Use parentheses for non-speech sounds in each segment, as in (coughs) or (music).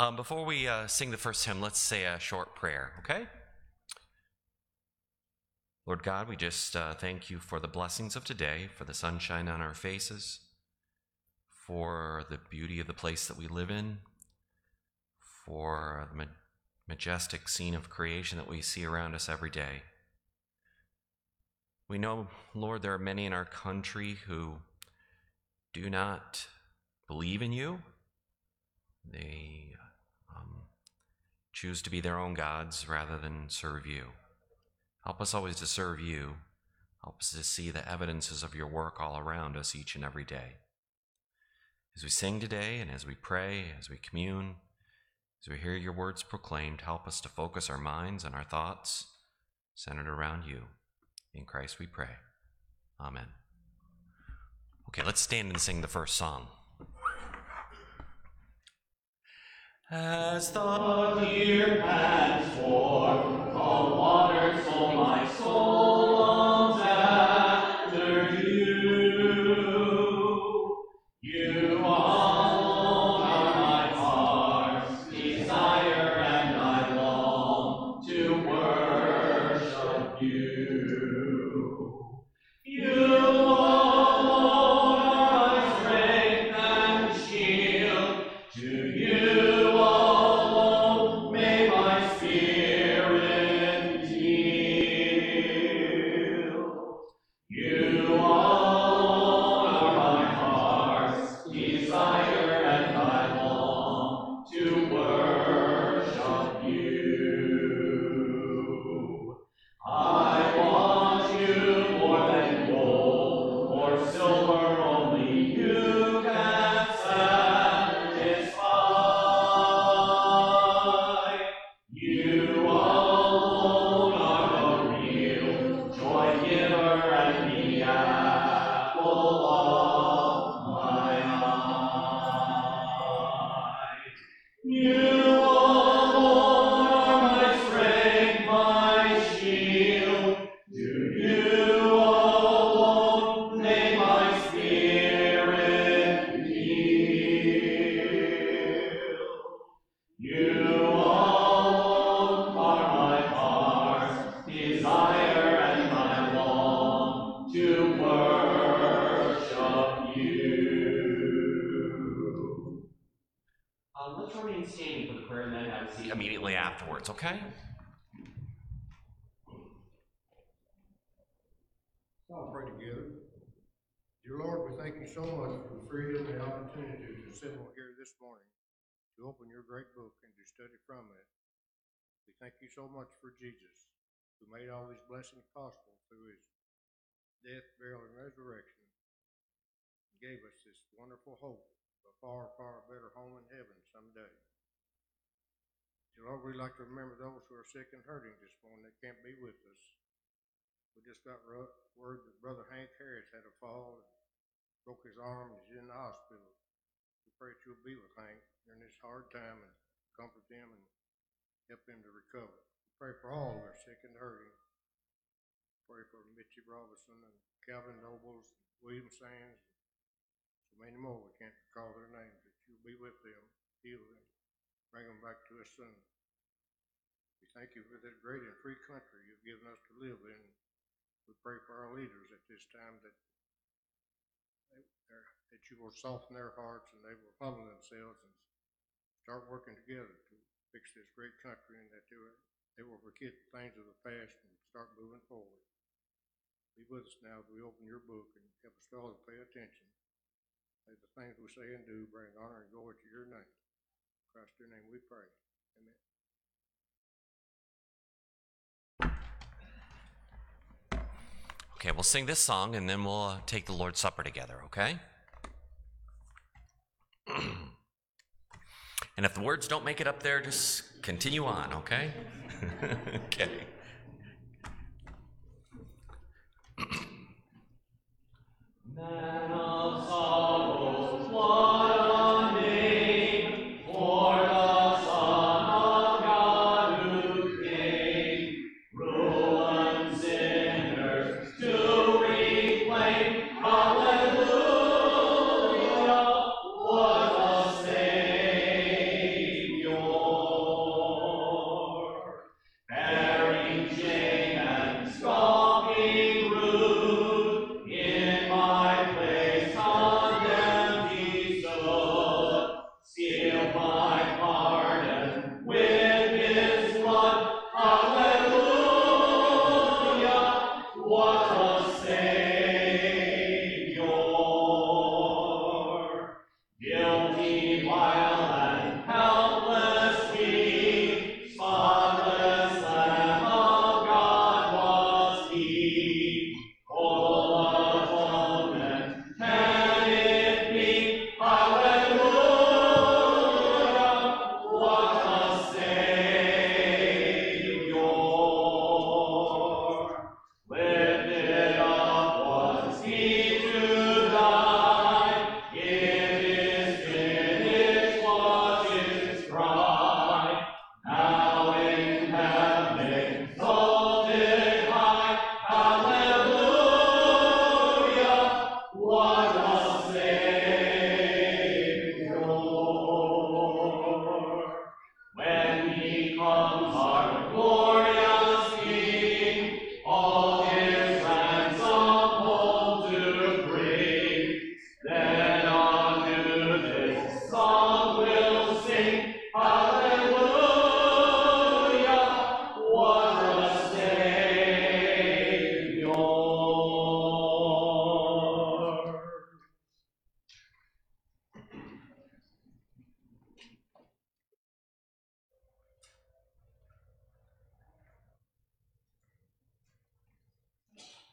Um, before we uh, sing the first hymn, let's say a short prayer, okay? Lord God, we just uh, thank you for the blessings of today, for the sunshine on our faces, for the beauty of the place that we live in, for the ma- majestic scene of creation that we see around us every day. We know, Lord, there are many in our country who do not believe in you. They um, choose to be their own gods rather than serve you. Help us always to serve you. Help us to see the evidences of your work all around us each and every day. As we sing today and as we pray, as we commune, as we hear your words proclaimed, help us to focus our minds and our thoughts centered around you. In Christ we pray. Amen. Okay, let's stand and sing the first song. As the deer pants for the water, so my soul like to remember those who are sick and hurting this morning that can't be with us. We just got word that Brother Hank Harris had a fall and broke his arm. and He's in the hospital. We pray that you'll be with Hank during this hard time and comfort him and help him to recover. We pray for all who are sick and hurting. Pray for Mitchie Robinson and Calvin Nobles, and William Sands, so many more. We can't call their names. That you'll be with them, heal them, bring them back to us soon. We thank you for this great and free country you've given us to live in. We pray for our leaders at this time that they, that you will soften their hearts and they will humble themselves and start working together to fix this great country and that they will, they will forget things of the past and start moving forward. Be with us now as we open your book and help us all to pay attention. May the things we say and do bring honor and glory to your name. In Christ your name we pray. Amen. Okay, we'll sing this song and then we'll take the Lord's Supper together, okay? (clears throat) and if the words don't make it up there, just continue on, okay? (laughs) okay. (clears throat) Man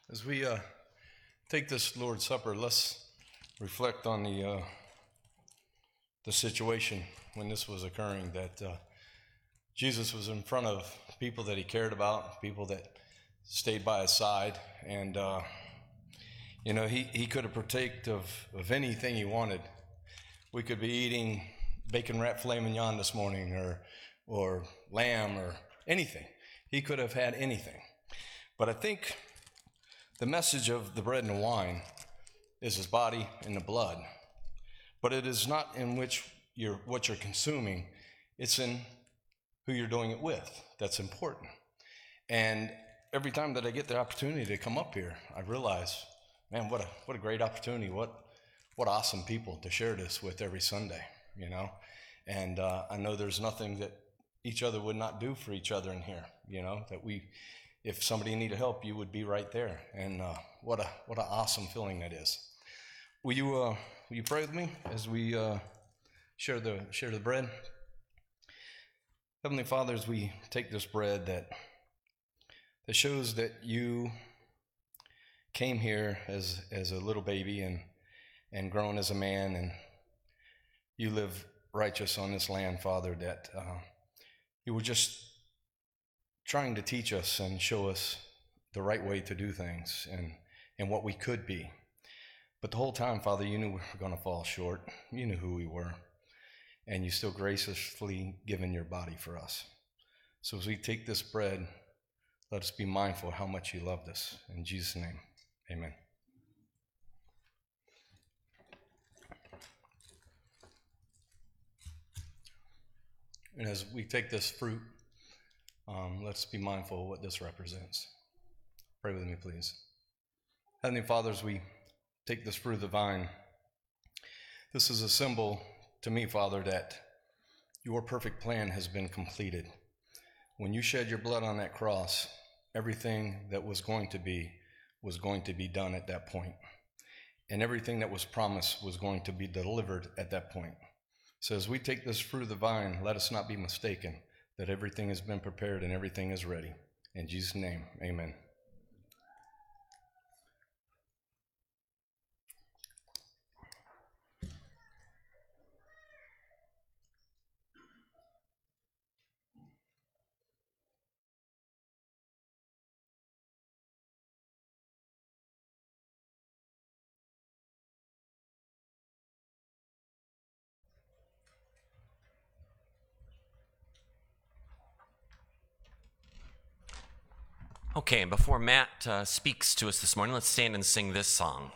As we uh, take this Lord's Supper, let's reflect on the uh, the situation when this was occurring. That uh, Jesus was in front of people that he cared about, people that stayed by his side, and uh, you know he, he could have partaked of of anything he wanted. We could be eating bacon wrapped filet mignon this morning, or or lamb, or anything. He could have had anything, but I think the message of the bread and wine is his body and the blood, but it is not in which you're what you're consuming; it's in who you're doing it with. That's important. And every time that I get the opportunity to come up here, I realize, man, what a what a great opportunity! What what awesome people to share this with every Sunday, you know. And uh, I know there's nothing that each other would not do for each other in here, you know. That we, if somebody needed help, you would be right there. And uh, what a what an awesome feeling that is. Will you uh, will you pray with me as we uh, share the share the bread? Heavenly Father, as we take this bread that that shows that you came here as as a little baby and and grown as a man, and you live righteous on this land, Father. That uh, you were just trying to teach us and show us the right way to do things and and what we could be. But the whole time, Father, you knew we were going to fall short. You knew who we were and you still graciously given your body for us. So as we take this bread, let us be mindful how much you loved us. In Jesus' name, amen. And as we take this fruit, um, let's be mindful of what this represents. Pray with me, please. Heavenly Father, as we take this fruit of the vine, this is a symbol to me, Father, that your perfect plan has been completed. When you shed your blood on that cross, everything that was going to be was going to be done at that point. And everything that was promised was going to be delivered at that point. So as we take this fruit of the vine, let us not be mistaken that everything has been prepared and everything is ready. In Jesus' name, amen. Okay, and before Matt uh, speaks to us this morning, let's stand and sing this song.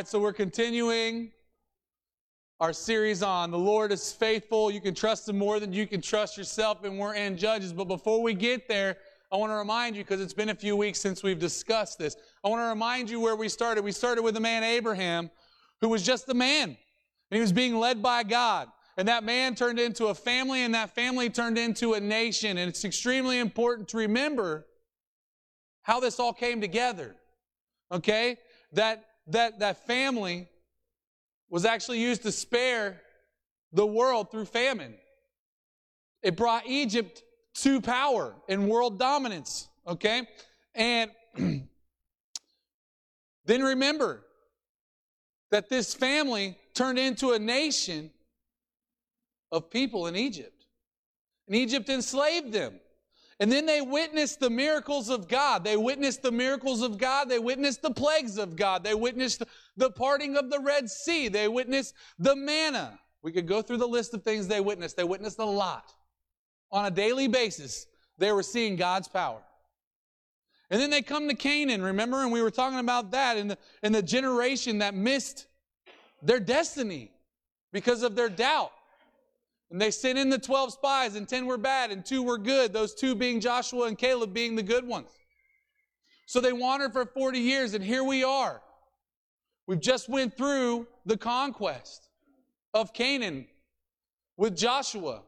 Right, so we're continuing our series on the Lord is faithful. You can trust Him more than you can trust yourself, and we're in Judges. But before we get there, I want to remind you, because it's been a few weeks since we've discussed this, I want to remind you where we started. We started with the man Abraham, who was just a man, and he was being led by God. And that man turned into a family, and that family turned into a nation. And it's extremely important to remember how this all came together. Okay? That that that family was actually used to spare the world through famine. It brought Egypt to power and world dominance, okay? And (clears throat) then remember that this family turned into a nation of people in Egypt. And Egypt enslaved them. And then they witnessed the miracles of God. They witnessed the miracles of God. They witnessed the plagues of God. They witnessed the parting of the Red Sea. They witnessed the manna. We could go through the list of things they witnessed. They witnessed a lot. On a daily basis, they were seeing God's power. And then they come to Canaan, remember? And we were talking about that in the, in the generation that missed their destiny because of their doubt. And they sent in the 12 spies, and 10 were bad, and two were good, those two being Joshua and Caleb being the good ones. So they wandered for 40 years, and here we are. We've just went through the conquest of Canaan with Joshua.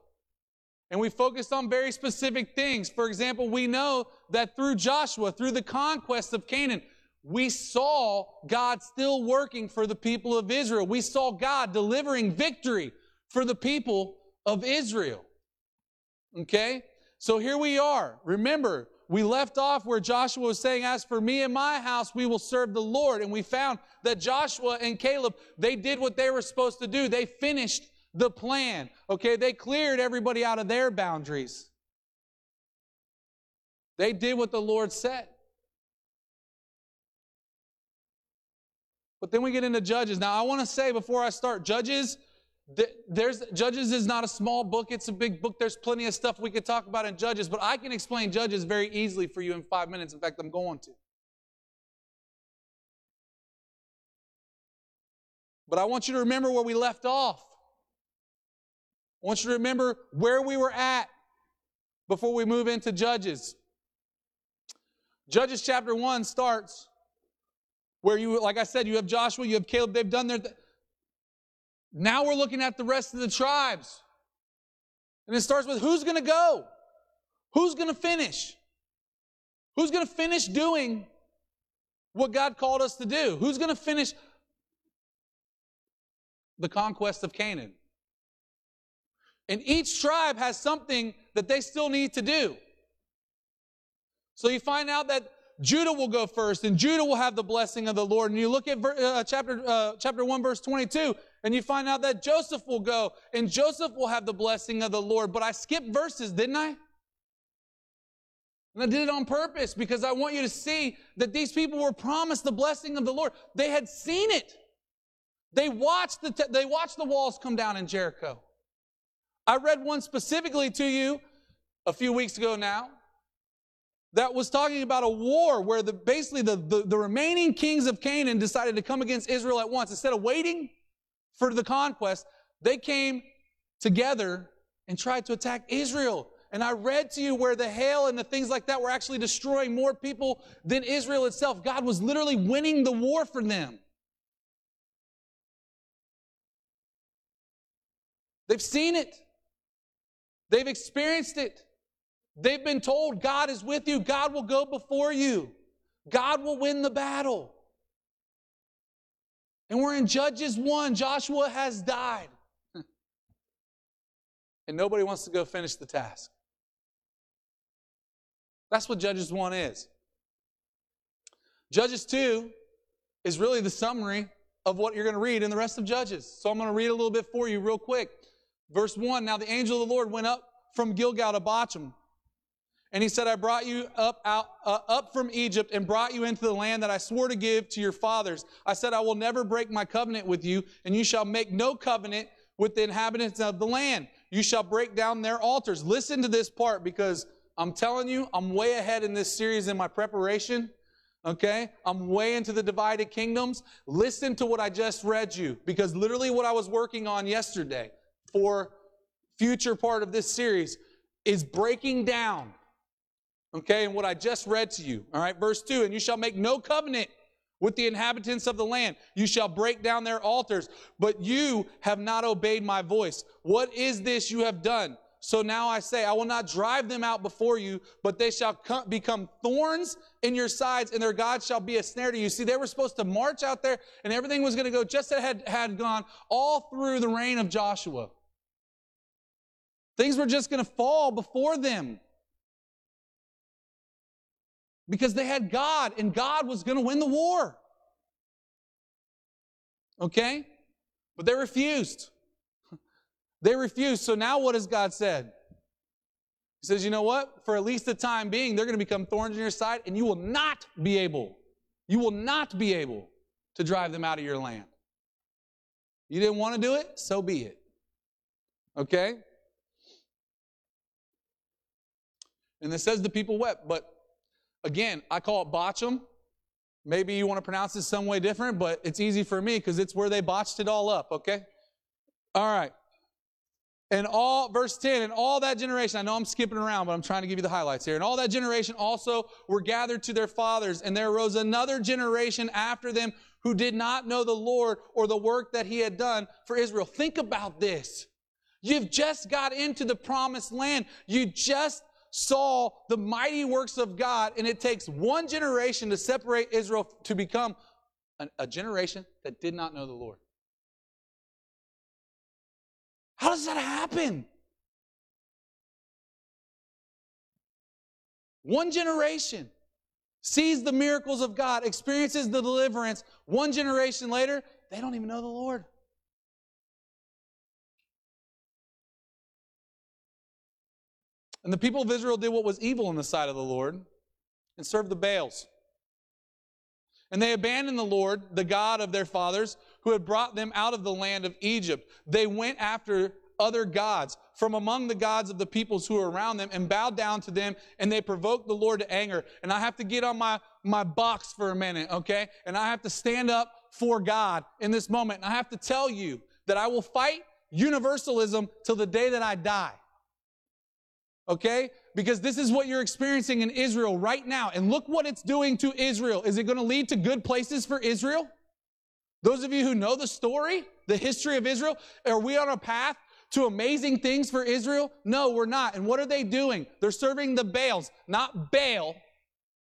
And we focused on very specific things. For example, we know that through Joshua, through the conquest of Canaan, we saw God still working for the people of Israel. We saw God delivering victory for the people of Israel. Okay? So here we are. Remember, we left off where Joshua was saying, As for me and my house, we will serve the Lord. And we found that Joshua and Caleb, they did what they were supposed to do. They finished the plan. Okay? They cleared everybody out of their boundaries. They did what the Lord said. But then we get into Judges. Now, I want to say before I start, Judges there's Judges is not a small book, it's a big book. There's plenty of stuff we could talk about in Judges, but I can explain Judges very easily for you in five minutes. In fact, I'm going to. But I want you to remember where we left off. I want you to remember where we were at before we move into Judges. Judges chapter 1 starts where you, like I said, you have Joshua, you have Caleb, they've done their. Th- now we're looking at the rest of the tribes. And it starts with who's going to go? Who's going to finish? Who's going to finish doing what God called us to do? Who's going to finish the conquest of Canaan? And each tribe has something that they still need to do. So you find out that Judah will go first, and Judah will have the blessing of the Lord. And you look at uh, chapter uh, chapter one, verse twenty-two, and you find out that Joseph will go, and Joseph will have the blessing of the Lord. But I skipped verses, didn't I? And I did it on purpose because I want you to see that these people were promised the blessing of the Lord. They had seen it. They watched the te- they watched the walls come down in Jericho. I read one specifically to you a few weeks ago now that was talking about a war where the, basically the, the, the, remaining kings of Canaan decided to come against Israel at once. Instead of waiting for the conquest, they came together and tried to attack Israel. And I read to you where the hail and the things like that were actually destroying more people than Israel itself. God was literally winning the war for them. They've seen it. They've experienced it. They've been told God is with you, God will go before you, God will win the battle. And we're in Judges 1. Joshua has died. (laughs) and nobody wants to go finish the task. That's what Judges 1 is. Judges 2 is really the summary of what you're going to read in the rest of Judges. So I'm going to read a little bit for you real quick. Verse 1 Now the angel of the Lord went up from Gilgal to Bochim and he said, I brought you up, out, uh, up from Egypt and brought you into the land that I swore to give to your fathers. I said, I will never break my covenant with you, and you shall make no covenant with the inhabitants of the land. you shall break down their altars. Listen to this part because I'm telling you, I'm way ahead in this series in my preparation. Okay? I'm way into the divided kingdoms. Listen to what I just read you because literally what I was working on yesterday for future part of this series is breaking down. Okay? And what I just read to you. All right? Verse 2 And you shall make no covenant with the inhabitants of the land. You shall break down their altars, but you have not obeyed my voice. What is this you have done? So now I say, I will not drive them out before you, but they shall come, become thorns in your sides, and their God shall be a snare to you. See, they were supposed to march out there, and everything was going to go just as it had, had gone all through the reign of Joshua. Things were just going to fall before them because they had God, and God was going to win the war. Okay? But they refused. (laughs) They refused. So now what has God said? He says, you know what? For at least the time being, they're going to become thorns in your side, and you will not be able, you will not be able to drive them out of your land. You didn't want to do it? So be it. Okay? And it says the people wept, but again, I call it botchem. Maybe you want to pronounce it some way different, but it's easy for me because it's where they botched it all up, okay? All right. And all, verse 10, and all that generation, I know I'm skipping around, but I'm trying to give you the highlights here. And all that generation also were gathered to their fathers, and there arose another generation after them who did not know the Lord or the work that he had done for Israel. Think about this. You've just got into the promised land. You just saw the mighty works of God, and it takes one generation to separate Israel to become a, a generation that did not know the Lord. How does that happen? One generation sees the miracles of God, experiences the deliverance. One generation later, they don't even know the Lord. And the people of Israel did what was evil in the sight of the Lord and served the Baals. And they abandoned the Lord, the God of their fathers, who had brought them out of the land of Egypt. They went after other gods from among the gods of the peoples who were around them and bowed down to them and they provoked the Lord to anger. And I have to get on my, my box for a minute, okay? And I have to stand up for God in this moment. And I have to tell you that I will fight universalism till the day that I die. Okay? Because this is what you're experiencing in Israel right now. And look what it's doing to Israel. Is it going to lead to good places for Israel? Those of you who know the story, the history of Israel, are we on a path to amazing things for Israel? No, we're not. And what are they doing? They're serving the Baals, not Baal,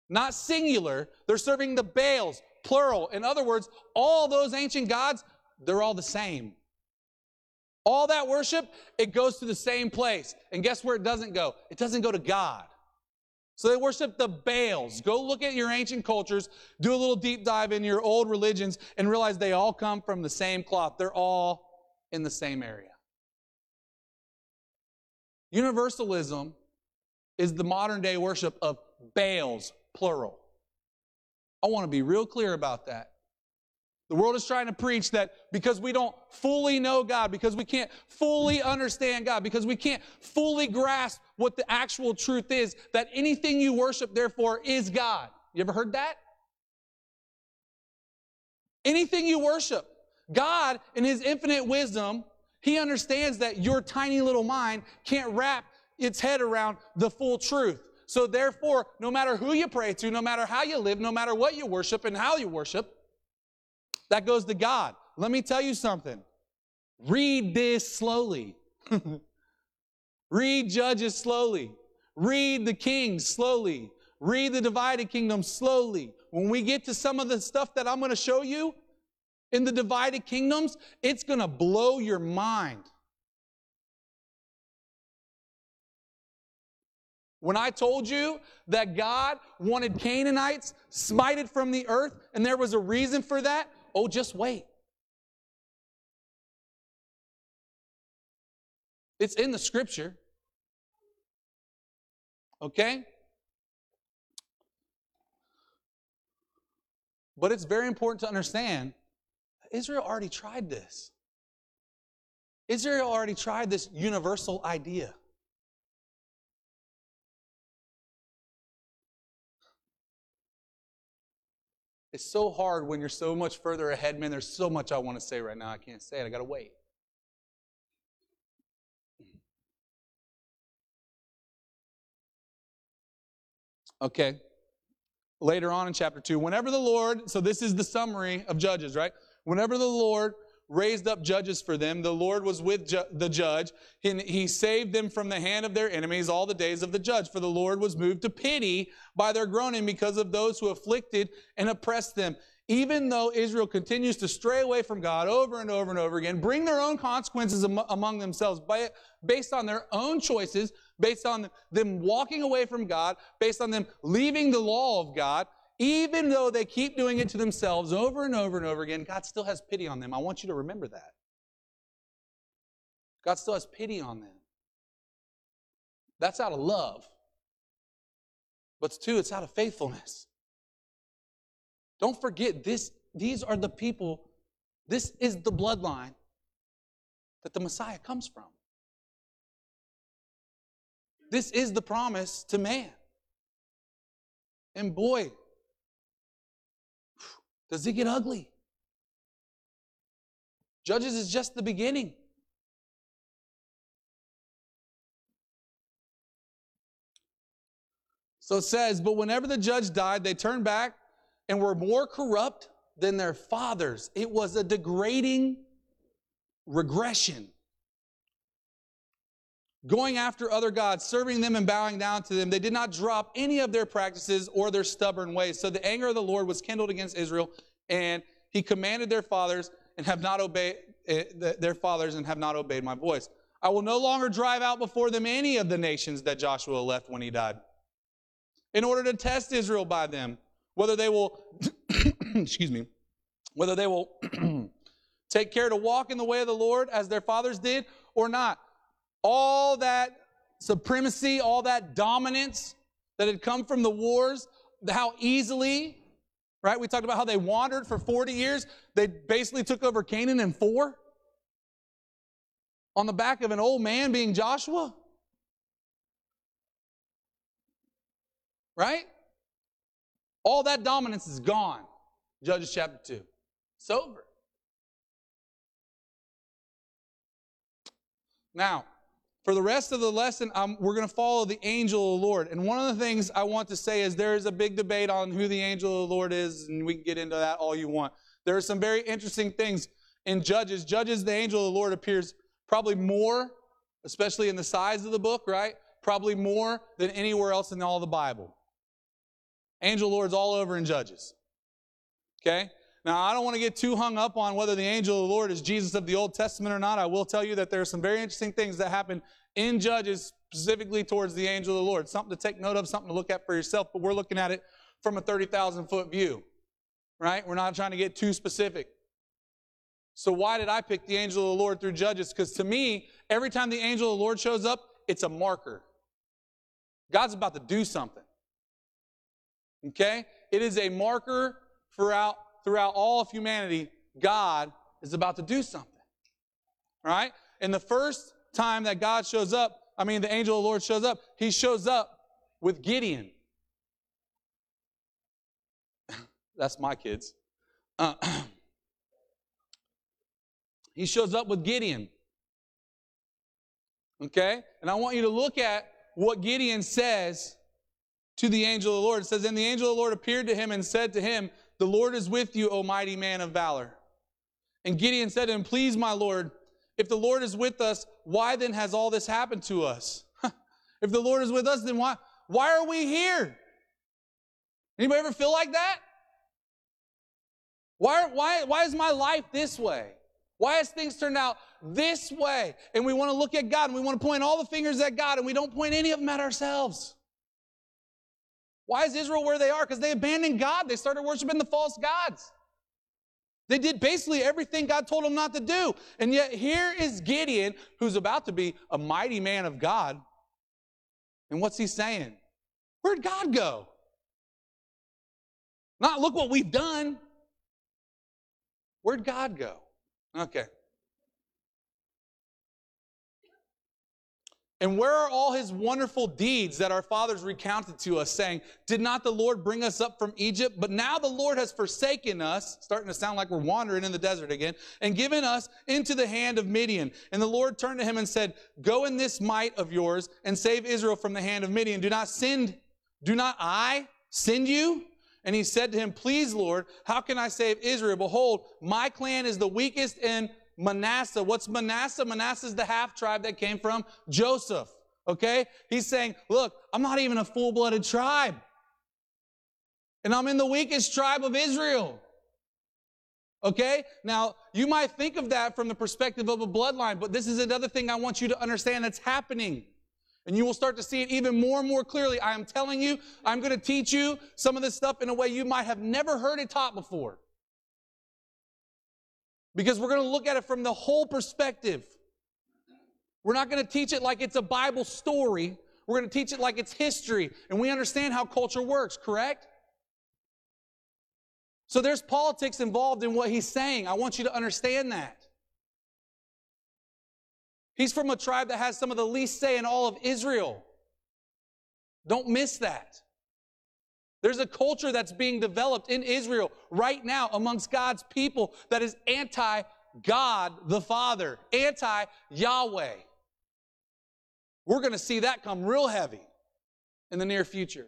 not singular. They're serving the Baals, plural. In other words, all those ancient gods, they're all the same. All that worship, it goes to the same place. And guess where it doesn't go? It doesn't go to God. So they worship the Baals. Go look at your ancient cultures, do a little deep dive in your old religions, and realize they all come from the same cloth. They're all in the same area. Universalism is the modern day worship of Baals, plural. I want to be real clear about that. The world is trying to preach that because we don't fully know God, because we can't fully understand God, because we can't fully grasp what the actual truth is, that anything you worship, therefore, is God. You ever heard that? Anything you worship. God, in His infinite wisdom, He understands that your tiny little mind can't wrap its head around the full truth. So, therefore, no matter who you pray to, no matter how you live, no matter what you worship and how you worship, that goes to God. Let me tell you something. Read this slowly. (laughs) Read Judges slowly. Read the Kings slowly. Read the divided kingdom slowly. When we get to some of the stuff that I'm going to show you in the divided kingdoms, it's going to blow your mind. When I told you that God wanted Canaanites smited from the earth, and there was a reason for that, Oh, just wait. It's in the scripture. Okay? But it's very important to understand Israel already tried this. Israel already tried this universal idea. It's so hard when you're so much further ahead, man. There's so much I want to say right now. I can't say it. I got to wait. Okay. Later on in chapter 2, whenever the Lord, so this is the summary of Judges, right? Whenever the Lord raised up judges for them. The Lord was with ju- the judge. and he saved them from the hand of their enemies all the days of the judge. For the Lord was moved to pity by their groaning because of those who afflicted and oppressed them. Even though Israel continues to stray away from God over and over and over again, bring their own consequences am- among themselves by, based on their own choices, based on them walking away from God, based on them leaving the law of God, even though they keep doing it to themselves over and over and over again, God still has pity on them. I want you to remember that. God still has pity on them. That's out of love. But two, it's out of faithfulness. Don't forget this, these are the people, this is the bloodline that the Messiah comes from. This is the promise to man. And boy, does it get ugly? Judges is just the beginning. So it says, but whenever the judge died, they turned back and were more corrupt than their fathers. It was a degrading regression. Going after other gods, serving them and bowing down to them, they did not drop any of their practices or their stubborn ways. So the anger of the Lord was kindled against Israel, and he commanded their fathers and have not obeyed eh, their fathers and have not obeyed my voice. I will no longer drive out before them any of the nations that Joshua left when he died, in order to test Israel by them, whether they will, (coughs) excuse me, whether they will (coughs) take care to walk in the way of the Lord as their fathers did or not all that supremacy, all that dominance that had come from the wars, how easily, right? We talked about how they wandered for 40 years. They basically took over Canaan in four on the back of an old man being Joshua. Right? All that dominance is gone. Judges chapter 2. It's over. Now, for the rest of the lesson, we're going to follow the angel of the Lord. And one of the things I want to say is there is a big debate on who the angel of the Lord is, and we can get into that all you want. There are some very interesting things in Judges. Judges, the angel of the Lord appears probably more, especially in the size of the book, right? Probably more than anywhere else in all the Bible. Angel of the Lord's all over in Judges. Okay? Now, I don't want to get too hung up on whether the angel of the Lord is Jesus of the Old Testament or not. I will tell you that there are some very interesting things that happen in Judges specifically towards the angel of the Lord. Something to take note of, something to look at for yourself, but we're looking at it from a 30,000 foot view, right? We're not trying to get too specific. So, why did I pick the angel of the Lord through Judges? Because to me, every time the angel of the Lord shows up, it's a marker. God's about to do something. Okay? It is a marker throughout throughout all of humanity, God is about to do something. Right? And the first time that God shows up, I mean, the angel of the Lord shows up, he shows up with Gideon. (laughs) That's my kids. Uh, (clears throat) he shows up with Gideon. Okay? And I want you to look at what Gideon says to the angel of the Lord. It says, And the angel of the Lord appeared to him and said to him, the Lord is with you, O mighty man of valor. And Gideon said to him, Please, my Lord, if the Lord is with us, why then has all this happened to us? (laughs) if the Lord is with us, then why, why are we here? Anybody ever feel like that? Why, why, why is my life this way? Why has things turned out this way? And we want to look at God and we want to point all the fingers at God and we don't point any of them at ourselves. Why is Israel where they are? Because they abandoned God. They started worshiping the false gods. They did basically everything God told them not to do. And yet here is Gideon, who's about to be a mighty man of God. And what's he saying? Where'd God go? Not look what we've done. Where'd God go? Okay. And where are all his wonderful deeds that our fathers recounted to us, saying, Did not the Lord bring us up from Egypt? But now the Lord has forsaken us, starting to sound like we're wandering in the desert again, and given us into the hand of Midian. And the Lord turned to him and said, Go in this might of yours and save Israel from the hand of Midian. Do not send, do not I send you? And he said to him, Please, Lord, how can I save Israel? Behold, my clan is the weakest in Manasseh. What's Manasseh? Manasseh is the half tribe that came from Joseph. Okay? He's saying, Look, I'm not even a full blooded tribe. And I'm in the weakest tribe of Israel. Okay? Now, you might think of that from the perspective of a bloodline, but this is another thing I want you to understand that's happening. And you will start to see it even more and more clearly. I am telling you, I'm going to teach you some of this stuff in a way you might have never heard it taught before. Because we're going to look at it from the whole perspective. We're not going to teach it like it's a Bible story. We're going to teach it like it's history. And we understand how culture works, correct? So there's politics involved in what he's saying. I want you to understand that. He's from a tribe that has some of the least say in all of Israel. Don't miss that. There's a culture that's being developed in Israel right now amongst God's people that is anti God the Father, anti Yahweh. We're going to see that come real heavy in the near future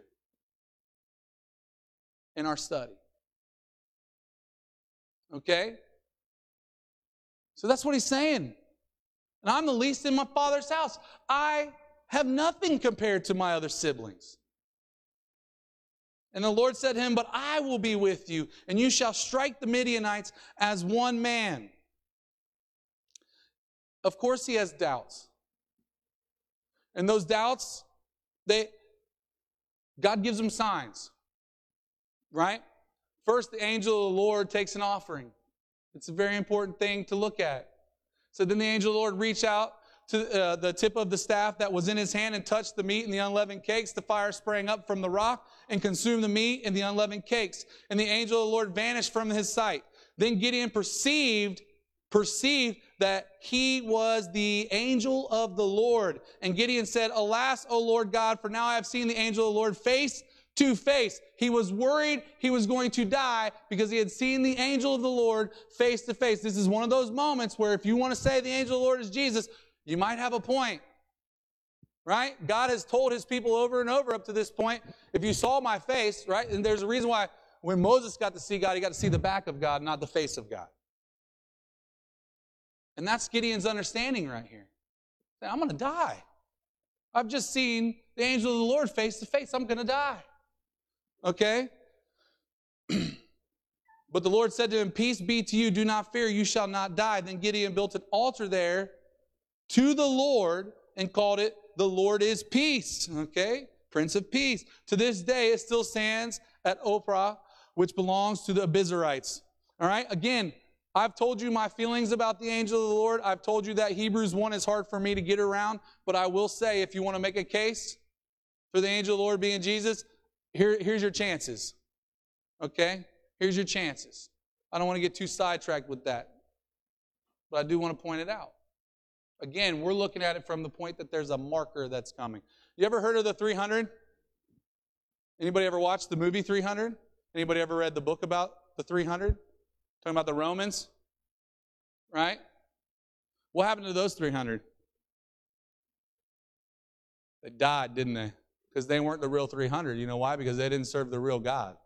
in our study. Okay? So that's what he's saying. And I'm the least in my father's house. I have nothing compared to my other siblings. And the Lord said to him, But I will be with you, and you shall strike the Midianites as one man. Of course, he has doubts. And those doubts, they God gives him signs. Right? First, the angel of the Lord takes an offering. It's a very important thing to look at. So then the angel of the Lord reached out to uh, the tip of the staff that was in his hand and touched the meat and the unleavened cakes. The fire sprang up from the rock and consumed the meat and the unleavened cakes. And the angel of the Lord vanished from his sight. Then Gideon perceived, perceived that he was the angel of the Lord. And Gideon said, Alas, O Lord God, for now I have seen the angel of the Lord face to face. He was worried he was going to die because he had seen the angel of the Lord face to face. This is one of those moments where if you want to say the angel of the Lord is Jesus, you might have a point. Right? God has told his people over and over up to this point, if you saw my face, right? And there's a reason why when Moses got to see God, he got to see the back of God, not the face of God. And that's Gideon's understanding right here. I'm going to die. I've just seen the angel of the Lord face to face. I'm going to die. Okay? (clears throat) but the Lord said to him, Peace be to you, do not fear, you shall not die. Then Gideon built an altar there to the Lord and called it The Lord is Peace. Okay? Prince of Peace. To this day, it still stands at Ophrah, which belongs to the Abiezrites. All right? Again, I've told you my feelings about the angel of the Lord. I've told you that Hebrews 1 is hard for me to get around, but I will say if you want to make a case for the angel of the Lord being Jesus, here, here's your chances. Okay? Here's your chances. I don't want to get too sidetracked with that, but I do want to point it out. Again, we're looking at it from the point that there's a marker that's coming. You ever heard of the 300? Anybody ever watched the movie 300? Anybody ever read the book about the 300? Talking about the Romans? Right? What happened to those 300? They died, didn't they? because they weren't the real 300. You know why? Because they didn't serve the real God.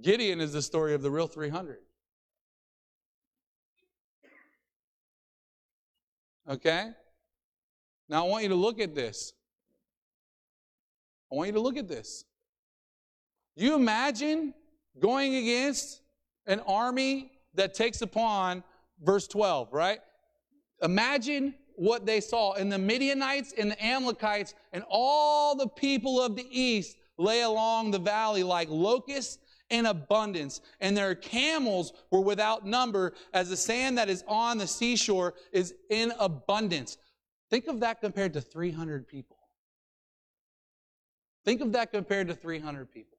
Gideon is the story of the real 300. Okay? Now I want you to look at this. I want you to look at this. You imagine going against an army that takes upon verse 12, right? Imagine what they saw. And the Midianites and the Amalekites and all the people of the east lay along the valley like locusts in abundance, and their camels were without number, as the sand that is on the seashore is in abundance. Think of that compared to 300 people. Think of that compared to 300 people.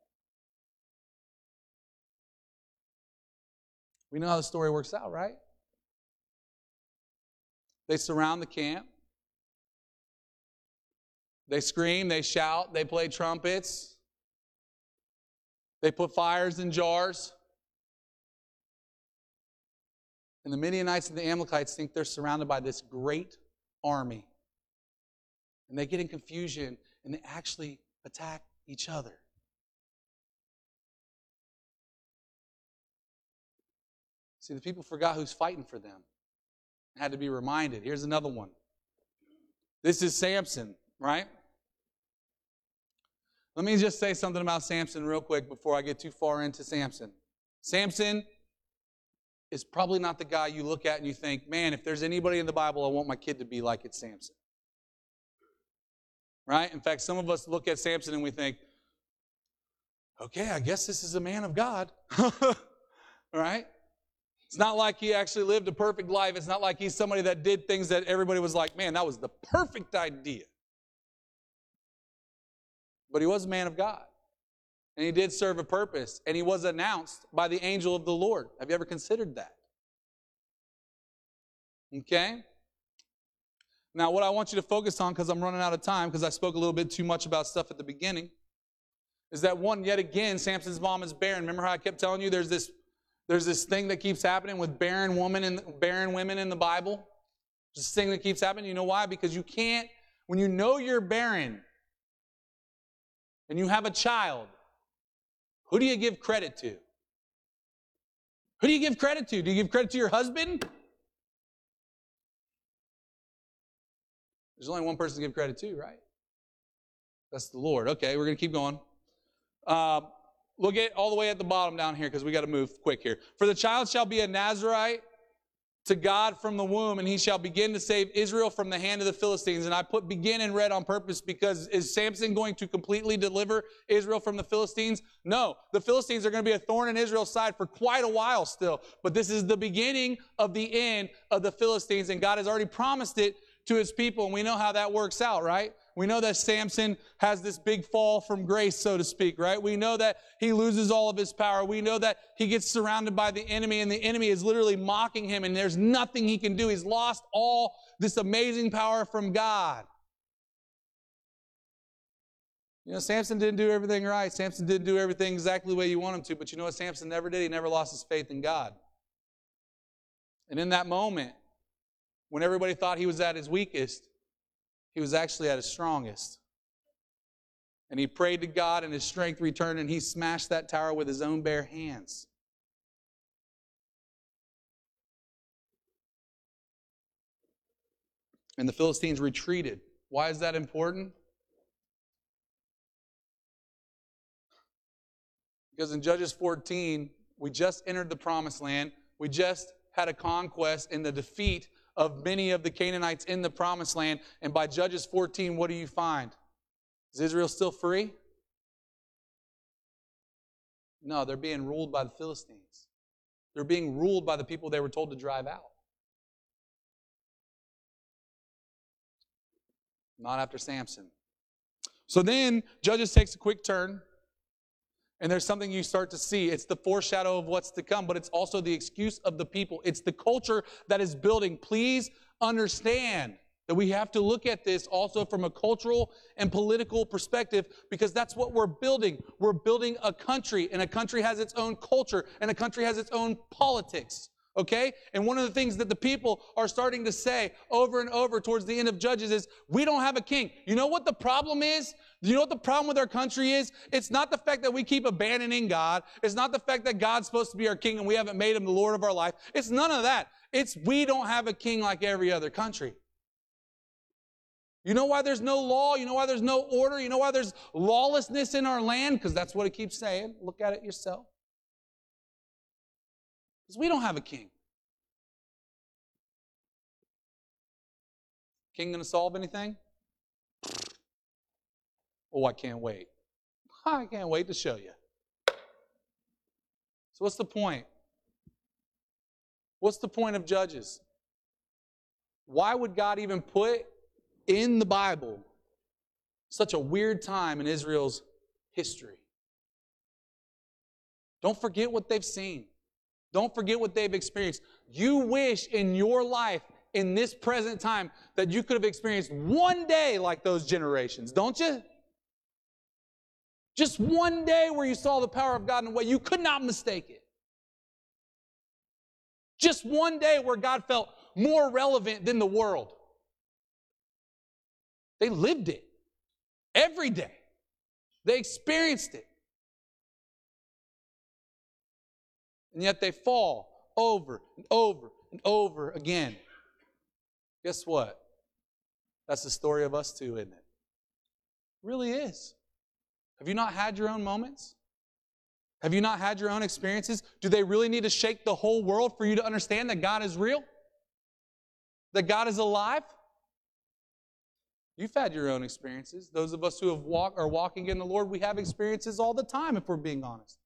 We know how the story works out, right? They surround the camp. They scream, they shout, they play trumpets, they put fires in jars. And the Midianites and the Amalekites think they're surrounded by this great army. And they get in confusion and they actually attack each other. See, the people forgot who's fighting for them. Had to be reminded. Here's another one. This is Samson, right? Let me just say something about Samson real quick before I get too far into Samson. Samson is probably not the guy you look at and you think, man, if there's anybody in the Bible I want my kid to be like, it's Samson. Right? In fact, some of us look at Samson and we think, okay, I guess this is a man of God. (laughs) right? It's not like he actually lived a perfect life. It's not like he's somebody that did things that everybody was like, man, that was the perfect idea. But he was a man of God. And he did serve a purpose. And he was announced by the angel of the Lord. Have you ever considered that? Okay? Now, what I want you to focus on, because I'm running out of time, because I spoke a little bit too much about stuff at the beginning, is that one, yet again, Samson's mom is barren. Remember how I kept telling you there's this, there's this thing that keeps happening with barren women and barren women in the Bible? This thing that keeps happening. You know why? Because you can't, when you know you're barren, and you have a child, who do you give credit to? Who do you give credit to? Do you give credit to your husband? There's only one person to give credit to, right? That's the Lord. Okay, we're going to keep going. Uh, look at all the way at the bottom down here because we got to move quick here. For the child shall be a Nazarite to God from the womb, and he shall begin to save Israel from the hand of the Philistines. And I put begin in red on purpose because is Samson going to completely deliver Israel from the Philistines? No. The Philistines are going to be a thorn in Israel's side for quite a while still. But this is the beginning of the end of the Philistines, and God has already promised it to his people, and we know how that works out, right? We know that Samson has this big fall from grace, so to speak, right? We know that he loses all of his power. We know that he gets surrounded by the enemy and the enemy is literally mocking him and there's nothing he can do. He's lost all this amazing power from God. You know, Samson didn't do everything right. Samson didn't do everything exactly the way you want him to, but you know what Samson never did? He never lost his faith in God. And in that moment, when everybody thought he was at his weakest, he was actually at his strongest. And he prayed to God, and his strength returned, and he smashed that tower with his own bare hands. And the Philistines retreated. Why is that important? Because in Judges 14, we just entered the promised land. We just had a conquest and the defeat of many of the Canaanites in the promised land. And by Judges 14, what do you find? Is Israel still free? No, they're being ruled by the Philistines. They're being ruled by the people they were told to drive out. Not after Samson. So then, Judges takes a quick turn. And there's something you start to see. It's the foreshadow of what's to come, but it's also the excuse of the people. It's the culture that is building. Please understand that we have to look at this also from a cultural and political perspective because that's what we're building. We're building a country, and a country has its own culture, and a country has its own politics. Okay? And one of the things that the people are starting to say over and over towards the end of Judges is, we don't have a king. You know what the problem is? You know what the problem with our country is? It's not the fact that we keep abandoning God. It's not the fact that God's supposed to be our king and we haven't made him the Lord of our life. It's none of that. It's we don't have a king like every other country. You know why there's no law? You know why there's no order? You know why there's lawlessness in our land? Because that's what it keeps saying. Look at it yourself. Because we don't have a king. King going to solve anything? Oh, I can't wait. I can't wait to show you. So, what's the point? What's the point of Judges? Why would God even put in the Bible such a weird time in Israel's history? Don't forget what they've seen. Don't forget what they've experienced. You wish in your life in this present time that you could have experienced one day like those generations, don't you? Just one day where you saw the power of God in a way you could not mistake it. Just one day where God felt more relevant than the world. They lived it every day, they experienced it. And yet they fall over and over and over again. Guess what? That's the story of us too, isn't it? it really is. Have you not had your own moments? Have you not had your own experiences? Do they really need to shake the whole world for you to understand that God is real? That God is alive? You've had your own experiences. Those of us who have walk, are walking in the Lord, we have experiences all the time, if we're being honest.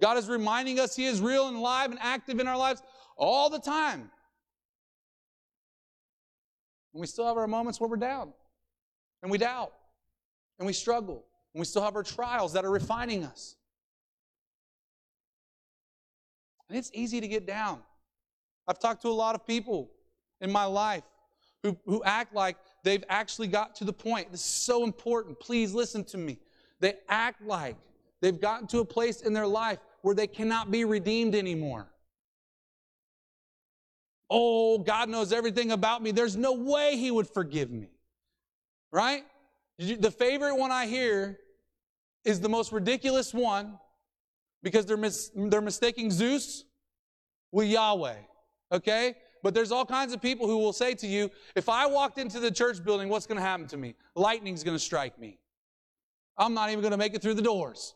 God is reminding us He is real and alive and active in our lives all the time. And we still have our moments where we're down, and we doubt, and we struggle, and we still have our trials that are refining us. And it's easy to get down. I've talked to a lot of people in my life who, who act like they've actually got to the point. This is so important. Please listen to me. They act like they've gotten to a place in their life where they cannot be redeemed anymore. Oh, God knows everything about me. There's no way He would forgive me. Right? The favorite one I hear is the most ridiculous one because they're, mis- they're mistaking Zeus with Yahweh. Okay? But there's all kinds of people who will say to you, if I walked into the church building, what's going to happen to me? Lightning's going to strike me. I'm not even going to make it through the doors.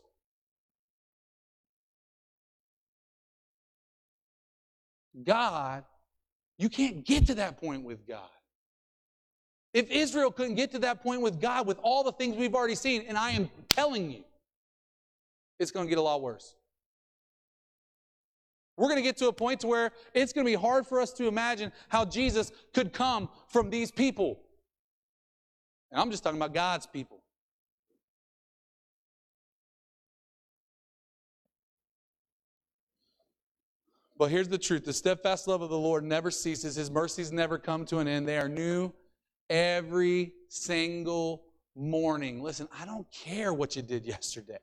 God, you can't get to that point with God. If Israel couldn't get to that point with God with all the things we've already seen, and I am telling you, it's going to get a lot worse. We're going to get to a point to where it's going to be hard for us to imagine how Jesus could come from these people. And I'm just talking about God's people. But here's the truth the steadfast love of the Lord never ceases, His mercies never come to an end. They are new every single morning. Listen, I don't care what you did yesterday,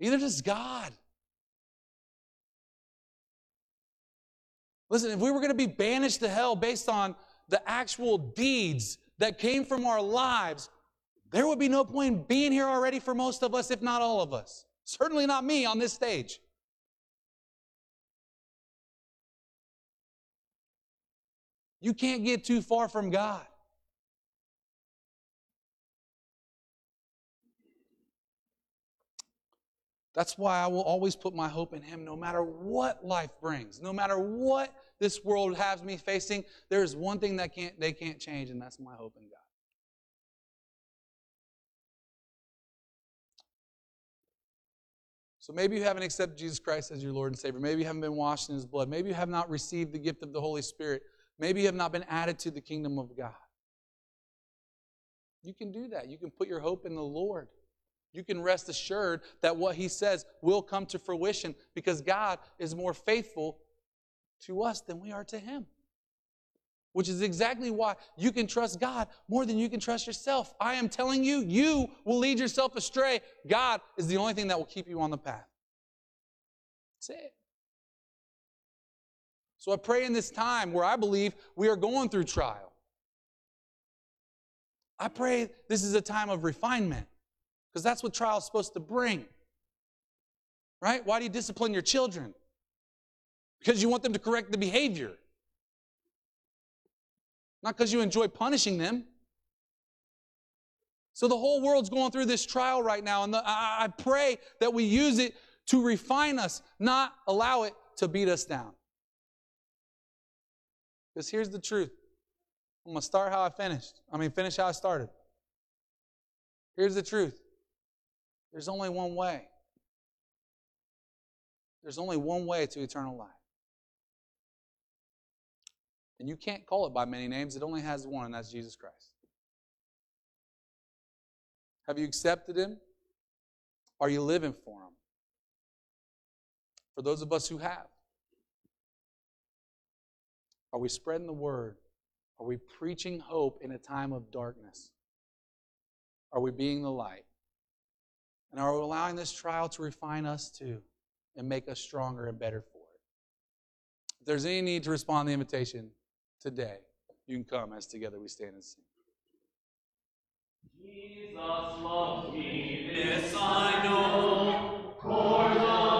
neither does God. Listen, if we were going to be banished to hell based on the actual deeds that came from our lives, there would be no point in being here already for most of us, if not all of us. Certainly not me on this stage. You can't get too far from God. That's why I will always put my hope in Him no matter what life brings, no matter what this world has me facing. There is one thing that can't, they can't change, and that's my hope in God. So maybe you haven't accepted Jesus Christ as your Lord and Savior. Maybe you haven't been washed in His blood. Maybe you have not received the gift of the Holy Spirit. Maybe you have not been added to the kingdom of God. You can do that. You can put your hope in the Lord. You can rest assured that what He says will come to fruition because God is more faithful to us than we are to Him which is exactly why you can trust God more than you can trust yourself. I am telling you, you will lead yourself astray. God is the only thing that will keep you on the path. That's it. So I pray in this time where I believe we are going through trial. I pray this is a time of refinement because that's what trial is supposed to bring. Right? Why do you discipline your children? Because you want them to correct the behavior not because you enjoy punishing them. So the whole world's going through this trial right now, and the, I, I pray that we use it to refine us, not allow it to beat us down. Because here's the truth. I'm going to start how I finished. I mean, finish how I started. Here's the truth there's only one way. There's only one way to eternal life. And you can't call it by many names, it only has one, and that's Jesus Christ. Have you accepted Him? Are you living for Him? For those of us who have, Are we spreading the word? Are we preaching hope in a time of darkness? Are we being the light? And are we allowing this trial to refine us too and make us stronger and better for it? If there's any need to respond to the invitation today, you can come as together we stand and sing. Jesus me, this I know, for the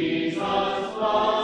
Jesus loves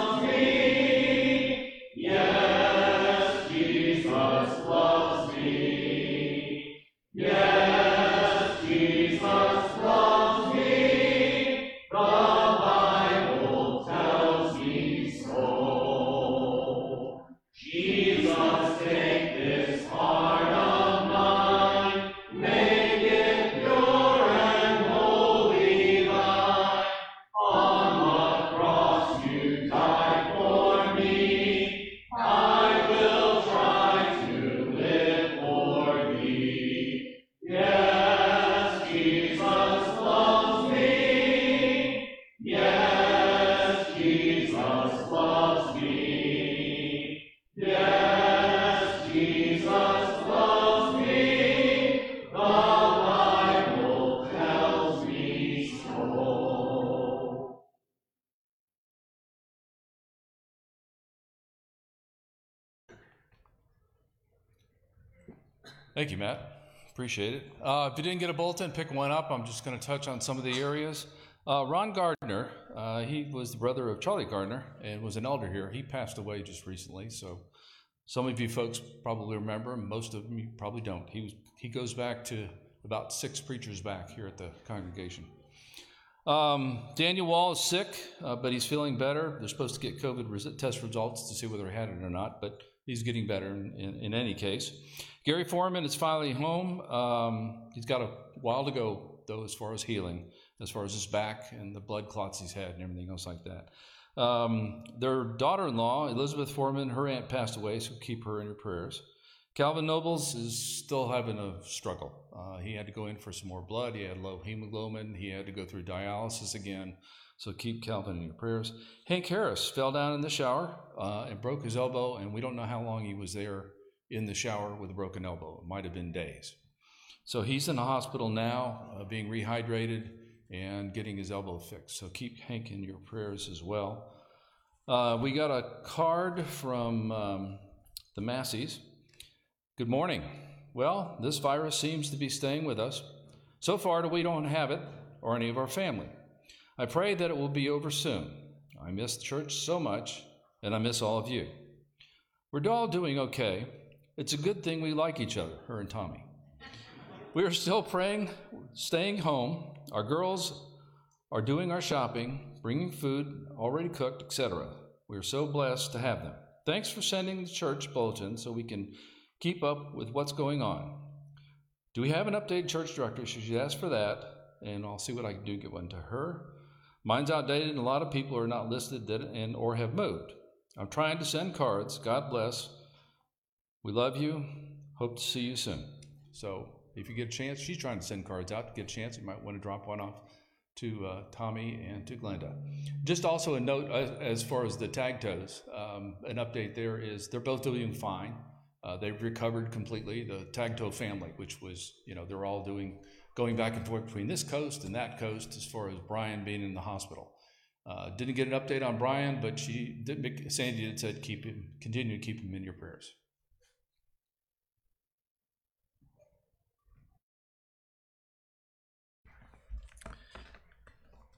Appreciate it. Uh, if you didn't get a bulletin, pick one up. I'm just going to touch on some of the areas. Uh, Ron Gardner, uh, he was the brother of Charlie Gardner and was an elder here. He passed away just recently, so some of you folks probably remember him. Most of you probably don't. He was he goes back to about six preachers back here at the congregation. Um, Daniel Wall is sick, uh, but he's feeling better. They're supposed to get COVID res- test results to see whether he had it or not, but he's getting better in, in, in any case. Gary Foreman is finally home. Um, he's got a while to go, though, as far as healing, as far as his back and the blood clots he's had and everything else like that. Um, their daughter in law, Elizabeth Foreman, her aunt passed away, so keep her in your prayers. Calvin Nobles is still having a struggle. Uh, he had to go in for some more blood. He had low hemoglobin. He had to go through dialysis again. So keep Calvin in your prayers. Hank Harris fell down in the shower uh, and broke his elbow, and we don't know how long he was there in the shower with a broken elbow. It might have been days. So he's in the hospital now, uh, being rehydrated and getting his elbow fixed. So keep Hank in your prayers as well. Uh, we got a card from um, the Masseys. Good morning. Well, this virus seems to be staying with us. So far, we don't have it or any of our family. I pray that it will be over soon. I miss church so much, and I miss all of you. We're all doing okay. It's a good thing we like each other, her and Tommy. We are still praying, staying home. Our girls are doing our shopping, bringing food already cooked, etc. We are so blessed to have them. Thanks for sending the church bulletin so we can keep up with what's going on. Do we have an updated church directory? She should ask for that, and I'll see what I can do get one to her. Mine's outdated, and a lot of people are not listed and or have moved. I'm trying to send cards. God bless. We love you. Hope to see you soon. So if you get a chance, she's trying to send cards out. Get a chance, you might want to drop one off to uh, Tommy and to Glenda. Just also a note as, as far as the tag toes, um, an update there is they're both doing fine. Uh, they've recovered completely. The tag toe family, which was, you know, they're all doing, going back and forth between this coast and that coast as far as Brian being in the hospital. Uh, didn't get an update on Brian, but she did. Sandy had said keep him, continue to keep him in your prayers.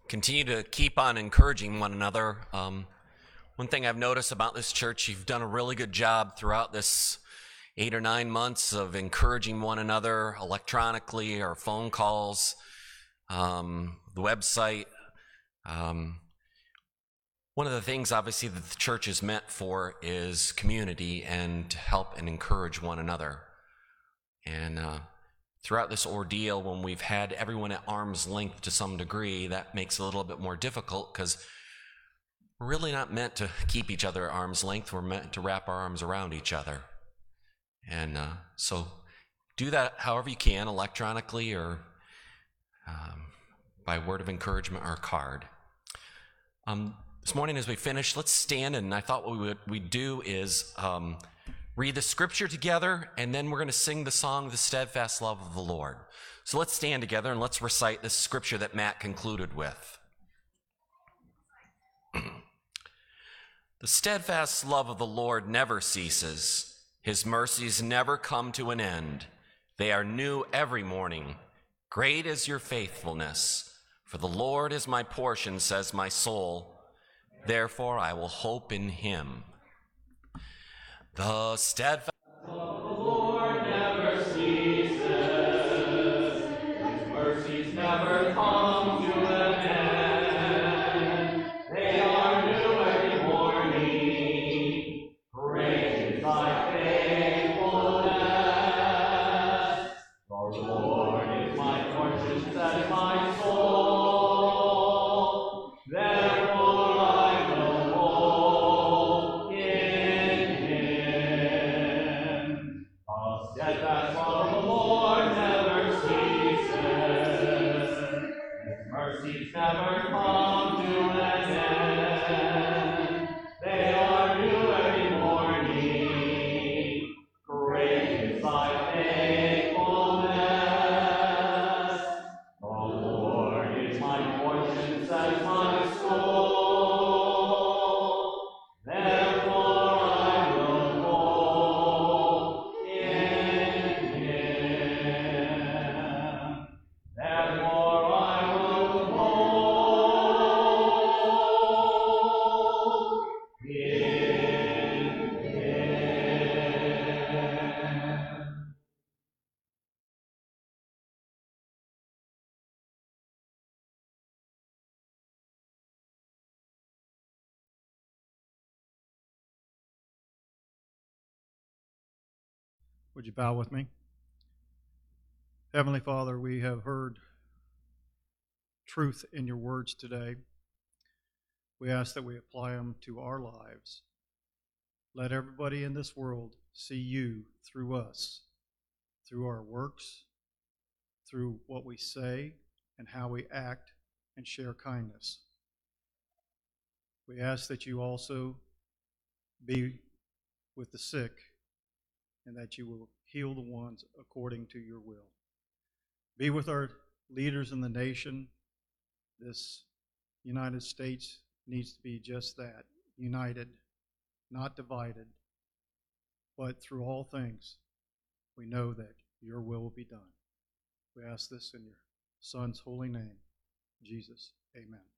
continue to keep on encouraging one another. Um, one thing I've noticed about this church, you've done a really good job throughout this eight or nine months of encouraging one another electronically or phone calls, um, the website. Um, one of the things, obviously, that the church is meant for is community and to help and encourage one another. And uh, throughout this ordeal, when we've had everyone at arm's length to some degree, that makes it a little bit more difficult because we're really not meant to keep each other at arm's length. We're meant to wrap our arms around each other. And uh, so do that however you can, electronically or um, by word of encouragement or card. Um, this morning, as we finish, let's stand, and I thought what we would we do is um, read the scripture together, and then we're going to sing the song, "The Steadfast Love of the Lord." So let's stand together and let's recite this scripture that Matt concluded with. (clears throat) the steadfast love of the Lord never ceases; His mercies never come to an end. They are new every morning. Great is your faithfulness. For the Lord is my portion, says my soul. Therefore, I will hope in him. The steadfast. You bow with me? Heavenly Father, we have heard truth in your words today. We ask that we apply them to our lives. Let everybody in this world see you through us, through our works, through what we say and how we act and share kindness. We ask that you also be with the sick and that you will heal the ones according to your will. Be with our leaders in the nation. This United States needs to be just that united, not divided. But through all things, we know that your will will be done. We ask this in your Son's holy name, Jesus. Amen.